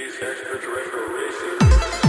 These experts are in for a.